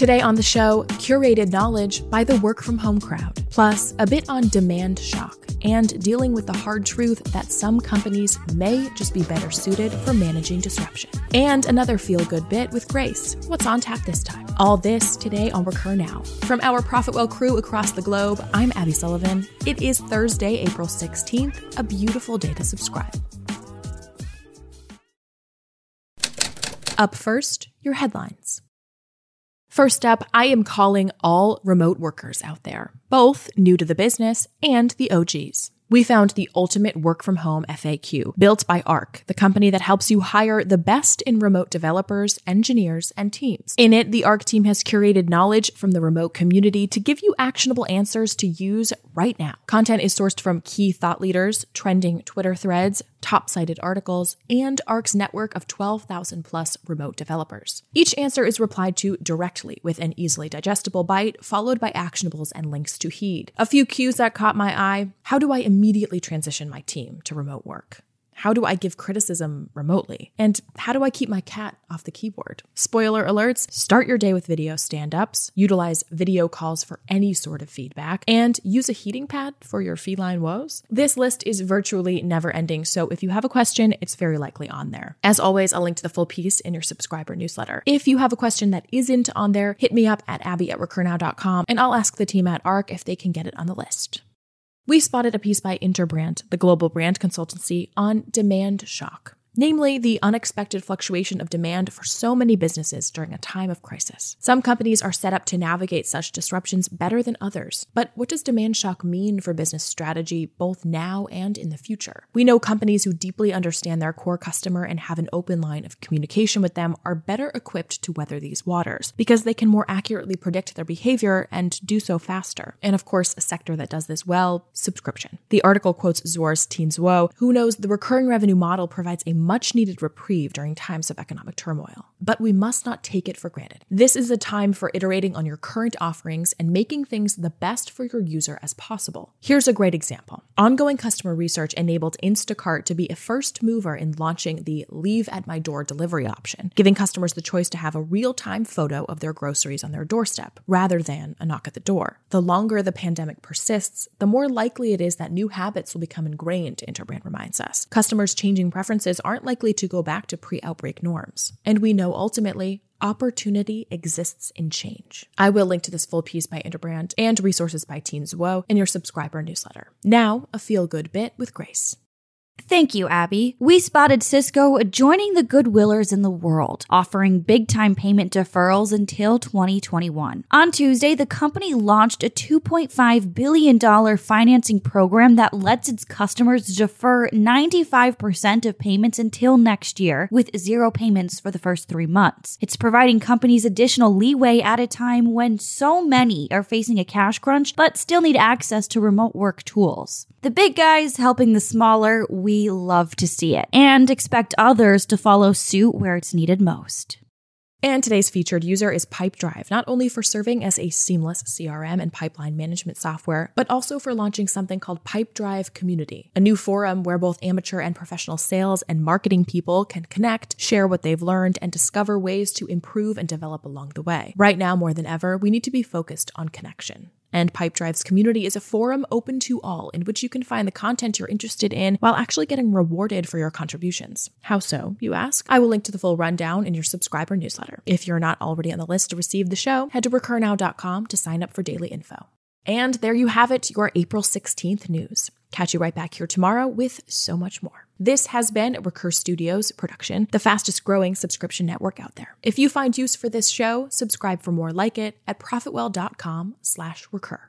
Today on the show, curated knowledge by the work from home crowd, plus a bit on demand shock and dealing with the hard truth that some companies may just be better suited for managing disruption. And another feel good bit with Grace. What's on tap this time? All this today on Recur Now. From our Profitwell crew across the globe, I'm Abby Sullivan. It is Thursday, April 16th, a beautiful day to subscribe. Up first, your headlines. First up, I am calling all remote workers out there, both new to the business and the OGs. We found the ultimate work from home FAQ built by ARC, the company that helps you hire the best in remote developers, engineers, and teams. In it, the ARC team has curated knowledge from the remote community to give you actionable answers to use right now. Content is sourced from key thought leaders, trending Twitter threads, top cited articles, and ARC's network of 12,000 plus remote developers. Each answer is replied to directly with an easily digestible bite, followed by actionables and links to heed. A few cues that caught my eye how do I immediately transition my team to remote work? How do I give criticism remotely? And how do I keep my cat off the keyboard? Spoiler alerts start your day with video stand ups, utilize video calls for any sort of feedback, and use a heating pad for your feline woes. This list is virtually never ending, so if you have a question, it's very likely on there. As always, I'll link to the full piece in your subscriber newsletter. If you have a question that isn't on there, hit me up at abby at recurnow.com and I'll ask the team at ARC if they can get it on the list. We spotted a piece by Interbrand, the global brand consultancy, on demand shock namely the unexpected fluctuation of demand for so many businesses during a time of crisis. Some companies are set up to navigate such disruptions better than others. But what does demand shock mean for business strategy both now and in the future? We know companies who deeply understand their core customer and have an open line of communication with them are better equipped to weather these waters because they can more accurately predict their behavior and do so faster. And of course, a sector that does this well, subscription. The article quotes Zuora's Tzuo, who knows the recurring revenue model provides a much needed reprieve during times of economic turmoil. But we must not take it for granted. This is a time for iterating on your current offerings and making things the best for your user as possible. Here's a great example. Ongoing customer research enabled Instacart to be a first mover in launching the Leave at My Door delivery option, giving customers the choice to have a real time photo of their groceries on their doorstep rather than a knock at the door. The longer the pandemic persists, the more likely it is that new habits will become ingrained, Interbrand reminds us. Customers' changing preferences aren't likely to go back to pre outbreak norms. And we know ultimately, opportunity exists in change. I will link to this full piece by Interbrand and resources by Tien Tzuo in your subscriber newsletter. Now, a feel good bit with Grace. Thank you, Abby. We spotted Cisco joining the Goodwillers in the world, offering big time payment deferrals until 2021. On Tuesday, the company launched a $2.5 billion financing program that lets its customers defer 95% of payments until next year, with zero payments for the first three months. It's providing companies additional leeway at a time when so many are facing a cash crunch but still need access to remote work tools. The big guys helping the smaller, we love to see it and expect others to follow suit where it's needed most. And today's featured user is Pipedrive, not only for serving as a seamless CRM and pipeline management software, but also for launching something called Pipedrive Community, a new forum where both amateur and professional sales and marketing people can connect, share what they've learned, and discover ways to improve and develop along the way. Right now, more than ever, we need to be focused on connection. And Pipedrive's community is a forum open to all in which you can find the content you're interested in while actually getting rewarded for your contributions. How so, you ask? I will link to the full rundown in your subscriber newsletter. If you're not already on the list to receive the show, head to recurnow.com to sign up for daily info. And there you have it, your April 16th news. Catch you right back here tomorrow with so much more. This has been Recur Studios production, the fastest growing subscription network out there. If you find use for this show, subscribe for more like it at profitwell.com slash recur.